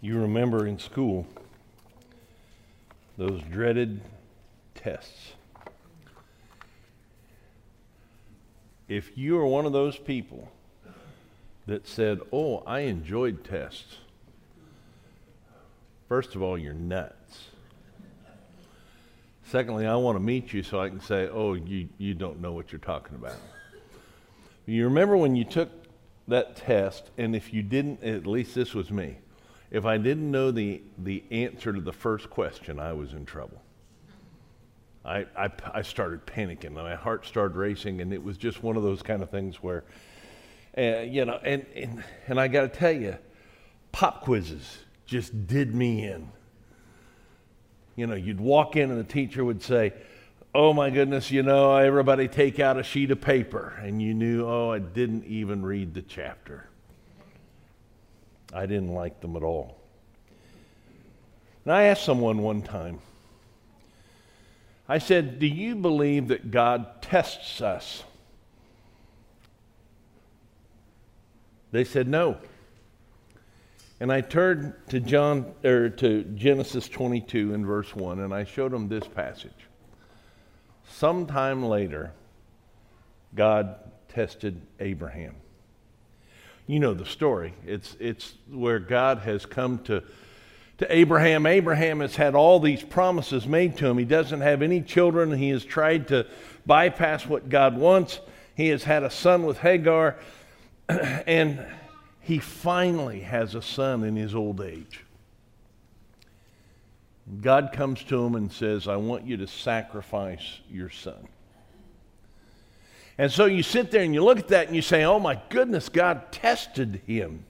You remember in school those dreaded tests. If you are one of those people that said, Oh, I enjoyed tests, first of all, you're nuts. Secondly, I want to meet you so I can say, Oh, you, you don't know what you're talking about. You remember when you took that test, and if you didn't, at least this was me if I didn't know the, the answer to the first question, I was in trouble. I, I, I started panicking, and my heart started racing, and it was just one of those kind of things where, uh, you know, and, and, and I got to tell you, pop quizzes just did me in. You know, you'd walk in, and the teacher would say, Oh my goodness, you know, everybody take out a sheet of paper. And you knew, oh, I didn't even read the chapter. I didn't like them at all. And I asked someone one time, I said, Do you believe that God tests us? They said no. And I turned to John or to Genesis 22 and verse 1 and I showed them this passage. Sometime later, God tested Abraham. You know the story. It's, it's where God has come to, to Abraham. Abraham has had all these promises made to him. He doesn't have any children. He has tried to bypass what God wants. He has had a son with Hagar, and he finally has a son in his old age. God comes to him and says, I want you to sacrifice your son. And so you sit there and you look at that and you say, oh my goodness, God tested him.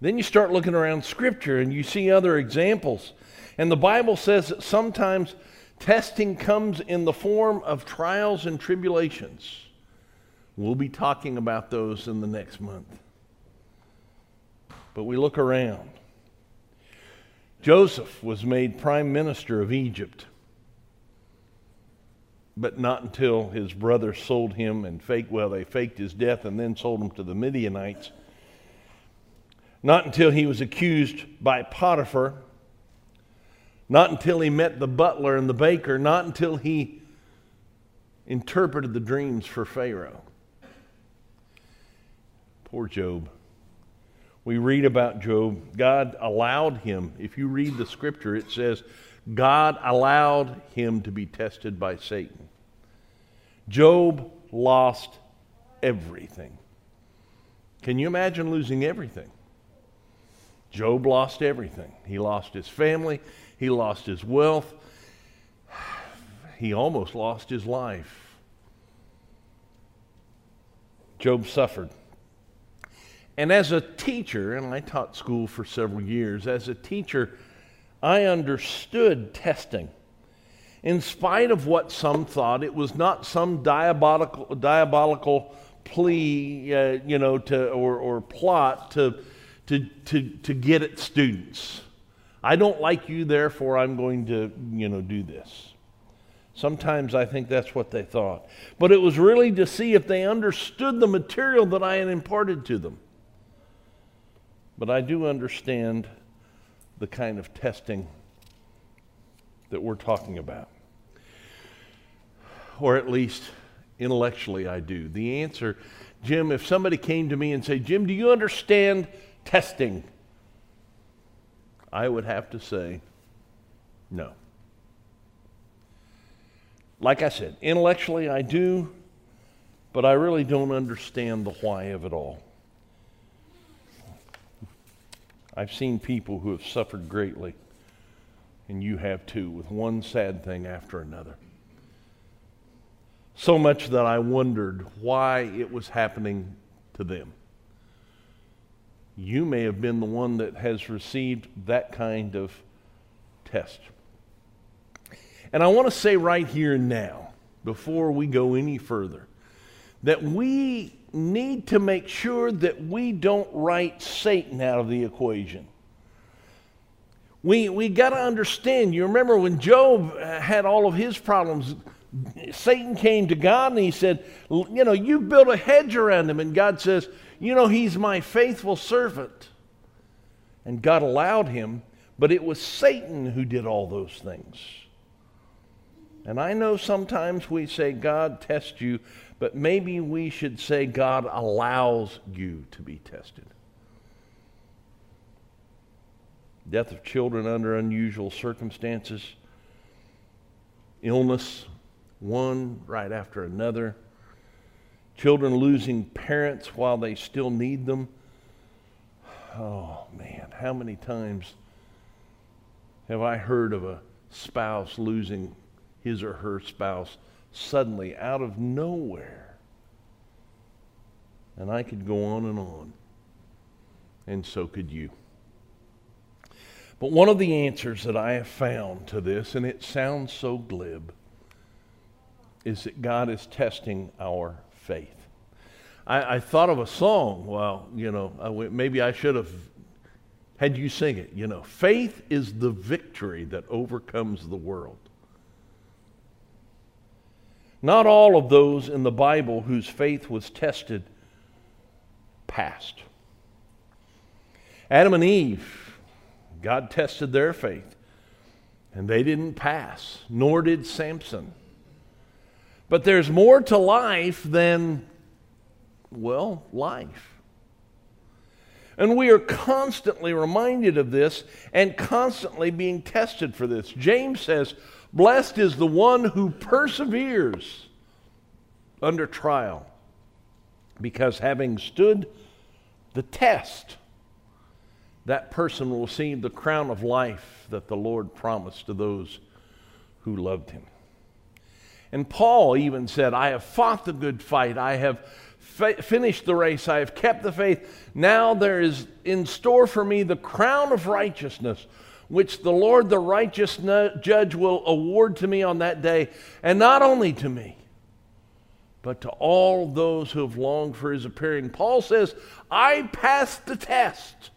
Then you start looking around Scripture and you see other examples. And the Bible says that sometimes testing comes in the form of trials and tribulations. We'll be talking about those in the next month. But we look around. Joseph was made prime minister of Egypt but not until his brothers sold him and faked, well, they faked his death and then sold him to the Midianites. Not until he was accused by Potiphar. Not until he met the butler and the baker. Not until he interpreted the dreams for Pharaoh. Poor Job. We read about Job. God allowed him, if you read the scripture, it says, God allowed him to be tested by Satan. Job lost everything. Can you imagine losing everything? Job lost everything. He lost his family, he lost his wealth, he almost lost his life. Job suffered. And as a teacher, and I taught school for several years, as a teacher, I understood testing in spite of what some thought, it was not some diabolical, diabolical plea, uh, you know, to, or, or plot to, to, to, to get at students. I don't like you, therefore I'm going to, you know, do this. Sometimes I think that's what they thought. But it was really to see if they understood the material that I had imparted to them. But I do understand the kind of testing that we're talking about. Or at least intellectually, I do. The answer, Jim, if somebody came to me and said, Jim, do you understand testing? I would have to say, no. Like I said, intellectually I do, but I really don't understand the why of it all. I've seen people who have suffered greatly and you have too, with one sad thing after another. So much that I wondered why it was happening to them. You may have been the one that has received that kind of test. And I want to say right here and now, before we go any further, that we need to make sure that we don't write Satan out of the equation. We, we got to understand, you remember when Job uh, had all of his problems, Satan came to God and he said, You know, you built a hedge around him. And God says, You know, he's my faithful servant. And God allowed him, but it was Satan who did all those things. And I know sometimes we say, God tests you, but maybe we should say, God allows you to be tested. Death of children under unusual circumstances, illness, one right after another, children losing parents while they still need them. Oh, man, how many times have I heard of a spouse losing his or her spouse suddenly out of nowhere? And I could go on and on, and so could you. But one of the answers that I have found to this, and it sounds so glib, is that God is testing our faith. I, I thought of a song. Well, you know, I, maybe I should have had you sing it. You know, faith is the victory that overcomes the world. Not all of those in the Bible whose faith was tested passed. Adam and Eve, God tested their faith, and they didn't pass, nor did Samson. But there's more to life than, well, life. And we are constantly reminded of this and constantly being tested for this. James says, Blessed is the one who perseveres under trial, because having stood the test, that person will receive the crown of life that the Lord promised to those who loved him. And Paul even said, I have fought the good fight. I have fa- finished the race. I have kept the faith. Now there is in store for me the crown of righteousness, which the Lord, the righteous judge, will award to me on that day. And not only to me, but to all those who have longed for his appearing. Paul says, I passed the test.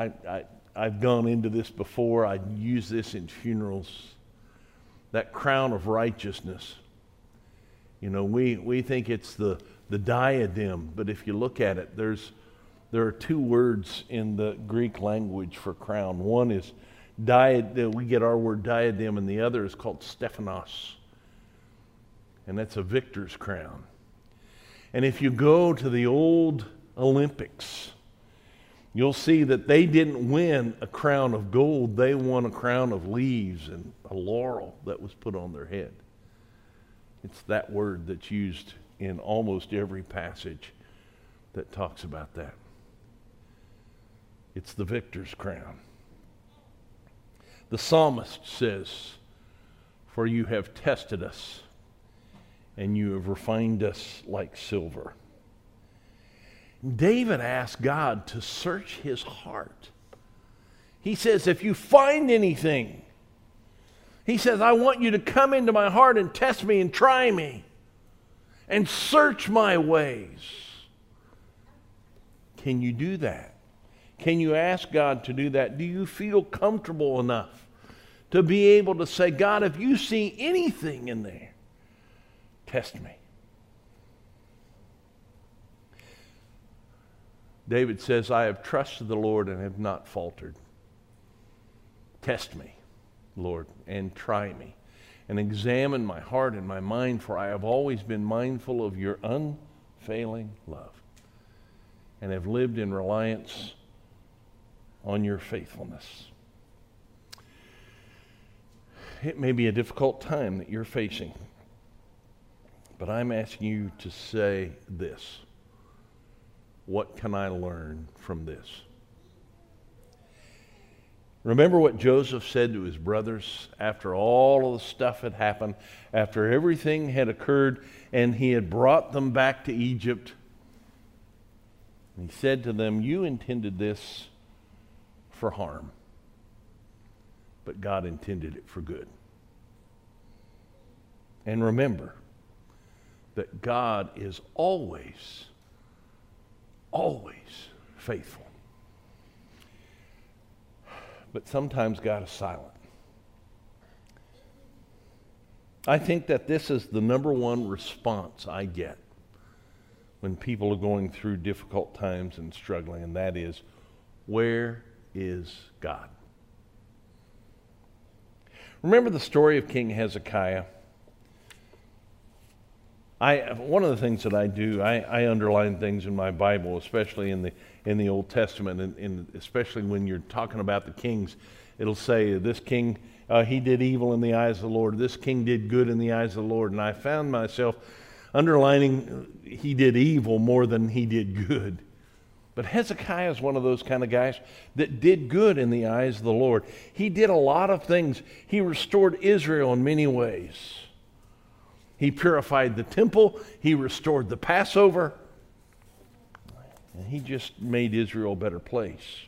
I, I, I've gone into this before. I use this in funerals. That crown of righteousness. You know, we, we think it's the, the diadem, but if you look at it, there's, there are two words in the Greek language for crown. One is diadem, we get our word diadem, and the other is called Stephanos. And that's a victor's crown. And if you go to the old Olympics, you'll see that they didn't win a crown of gold, they won a crown of leaves and a laurel that was put on their head. It's that word that's used in almost every passage that talks about that. It's the victor's crown. The psalmist says, For you have tested us, and you have refined us like silver. David asked God to search his heart. He says, If you find anything, he says, I want you to come into my heart and test me and try me and search my ways. Can you do that? Can you ask God to do that? Do you feel comfortable enough to be able to say, God, if you see anything in there, test me? David says, I have trusted the Lord and have not faltered. Test me, Lord, and try me, and examine my heart and my mind, for I have always been mindful of your unfailing love and have lived in reliance on your faithfulness. It may be a difficult time that you're facing, but I'm asking you to say this what can I learn from this? Remember what Joseph said to his brothers after all of the stuff had happened, after everything had occurred, and he had brought them back to Egypt? He said to them, You intended this for harm, but God intended it for good. And remember that God is always always faithful. But sometimes God is silent. I think that this is the number one response I get when people are going through difficult times and struggling, and that is, where is God? Remember the story of King Hezekiah? I, one of the things that I do, I, I underline things in my Bible, especially in the, in the Old Testament, and, and especially when you're talking about the kings. It'll say, This king, uh, he did evil in the eyes of the Lord. This king did good in the eyes of the Lord. And I found myself underlining he did evil more than he did good. But Hezekiah is one of those kind of guys that did good in the eyes of the Lord. He did a lot of things. He restored Israel in many ways. He purified the temple, he restored the Passover, and he just made Israel a better place.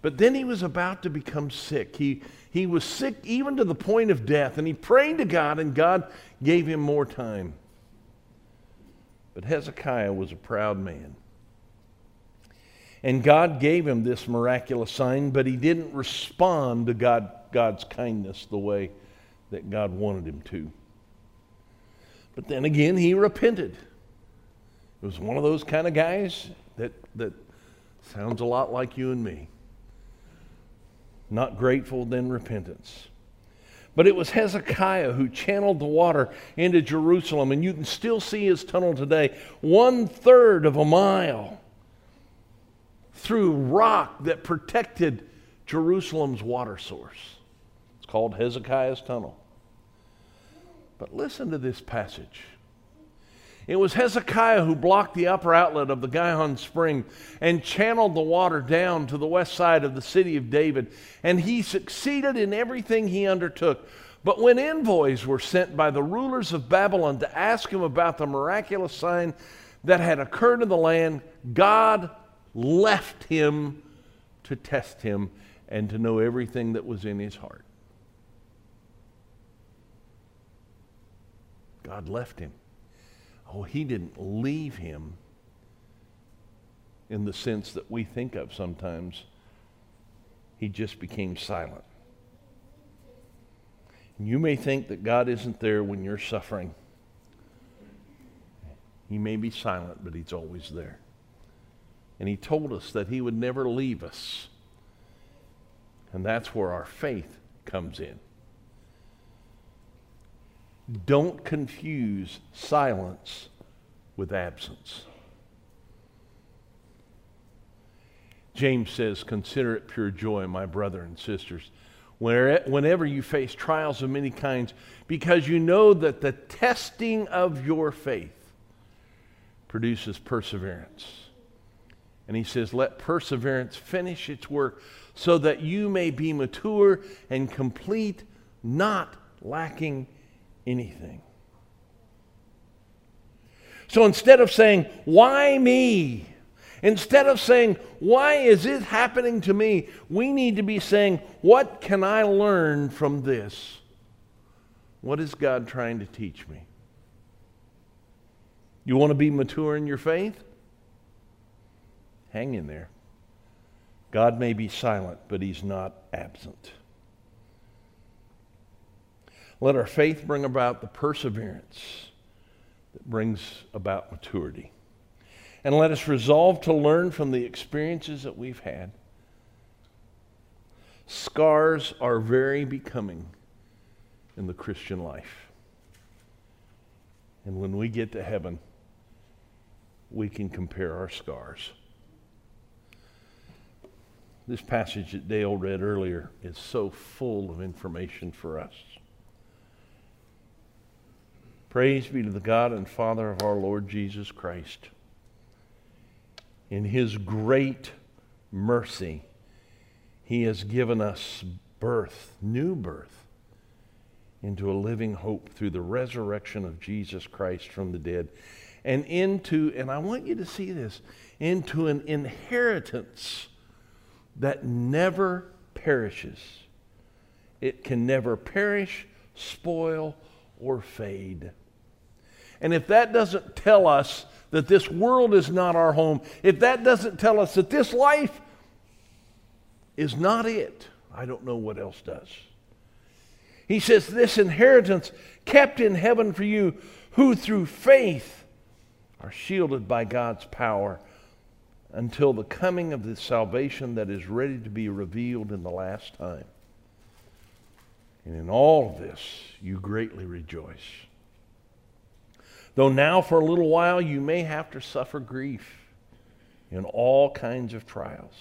But then he was about to become sick. He, he was sick even to the point of death, and he prayed to God, and God gave him more time. But Hezekiah was a proud man. And God gave him this miraculous sign, but he didn't respond to God, God's kindness the way that God wanted him to. But then again, he repented. It was one of those kind of guys that, that sounds a lot like you and me. Not grateful, then repentance. But it was Hezekiah who channeled the water into Jerusalem, and you can still see his tunnel today, one third of a mile through rock that protected Jerusalem's water source. It's called Hezekiah's Tunnel. But listen to this passage. It was Hezekiah who blocked the upper outlet of the Gihon Spring and channeled the water down to the west side of the city of David. And he succeeded in everything he undertook. But when envoys were sent by the rulers of Babylon to ask him about the miraculous sign that had occurred in the land, God left him to test him and to know everything that was in his heart. God left him. Oh, he didn't leave him in the sense that we think of sometimes. He just became silent. And You may think that God isn't there when you're suffering. He may be silent, but He's always there. And He told us that He would never leave us. And that's where our faith comes in. Don't confuse silence with absence. James says, Consider it pure joy, my brother and sisters, whenever you face trials of many kinds, because you know that the testing of your faith produces perseverance. And he says, Let perseverance finish its work so that you may be mature and complete, not lacking anything. So instead of saying, Why me? Instead of saying, Why is it happening to me? we need to be saying, What can I learn from this? What is God trying to teach me? You want to be mature in your faith? Hang in there. God may be silent, but He's not absent. Let our faith bring about the perseverance that brings about maturity. And let us resolve to learn from the experiences that we've had. Scars are very becoming in the Christian life. And when we get to heaven, we can compare our scars. This passage that Dale read earlier is so full of information for us. Praise be to the God and Father of our Lord Jesus Christ. In his great mercy, he has given us birth, new birth, into a living hope through the resurrection of Jesus Christ from the dead, and into, and I want you to see this, into an inheritance that never perishes. It can never perish, spoil, or fade. And if that doesn't tell us that this world is not our home, if that doesn't tell us that this life is not it, I don't know what else does. He says, This inheritance kept in heaven for you, who through faith are shielded by God's power until the coming of the salvation that is ready to be revealed in the last time. And in all this, you greatly rejoice. Though now for a little while you may have to suffer grief in all kinds of trials.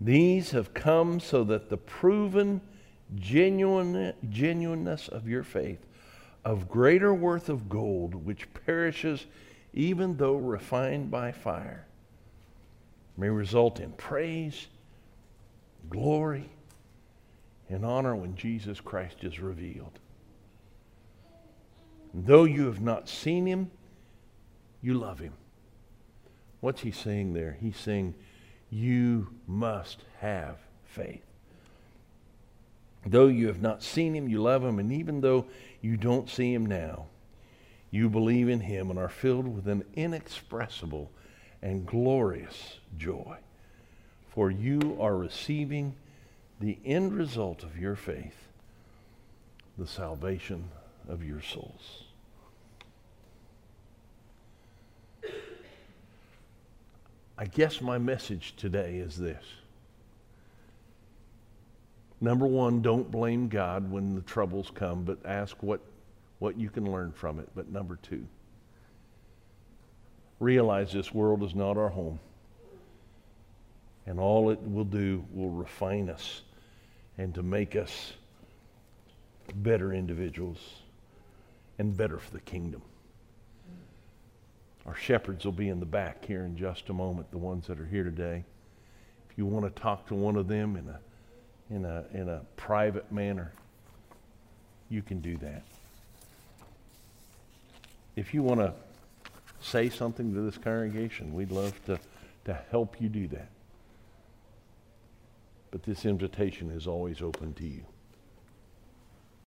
These have come so that the proven genuine, genuineness of your faith, of greater worth of gold, which perishes even though refined by fire, may result in praise, glory, and honor when Jesus Christ is revealed. And though you have not seen him, you love him. What's he saying there? He's saying, You must have faith. Though you have not seen him, you love him, and even though you don't see him now, you believe in him and are filled with an inexpressible and glorious joy. For you are receiving the end result of your faith, the salvation of your souls. I guess my message today is this. Number one, don't blame God when the troubles come, but ask what, what you can learn from it. But number two, realize this world is not our home. And all it will do will refine us and to make us better individuals and better for the kingdom. Our shepherds will be in the back here in just a moment, the ones that are here today. If you want to talk to one of them in a, in a, in a private manner, you can do that. If you want to say something to this congregation, we'd love to, to help you do that. But this invitation is always open to you.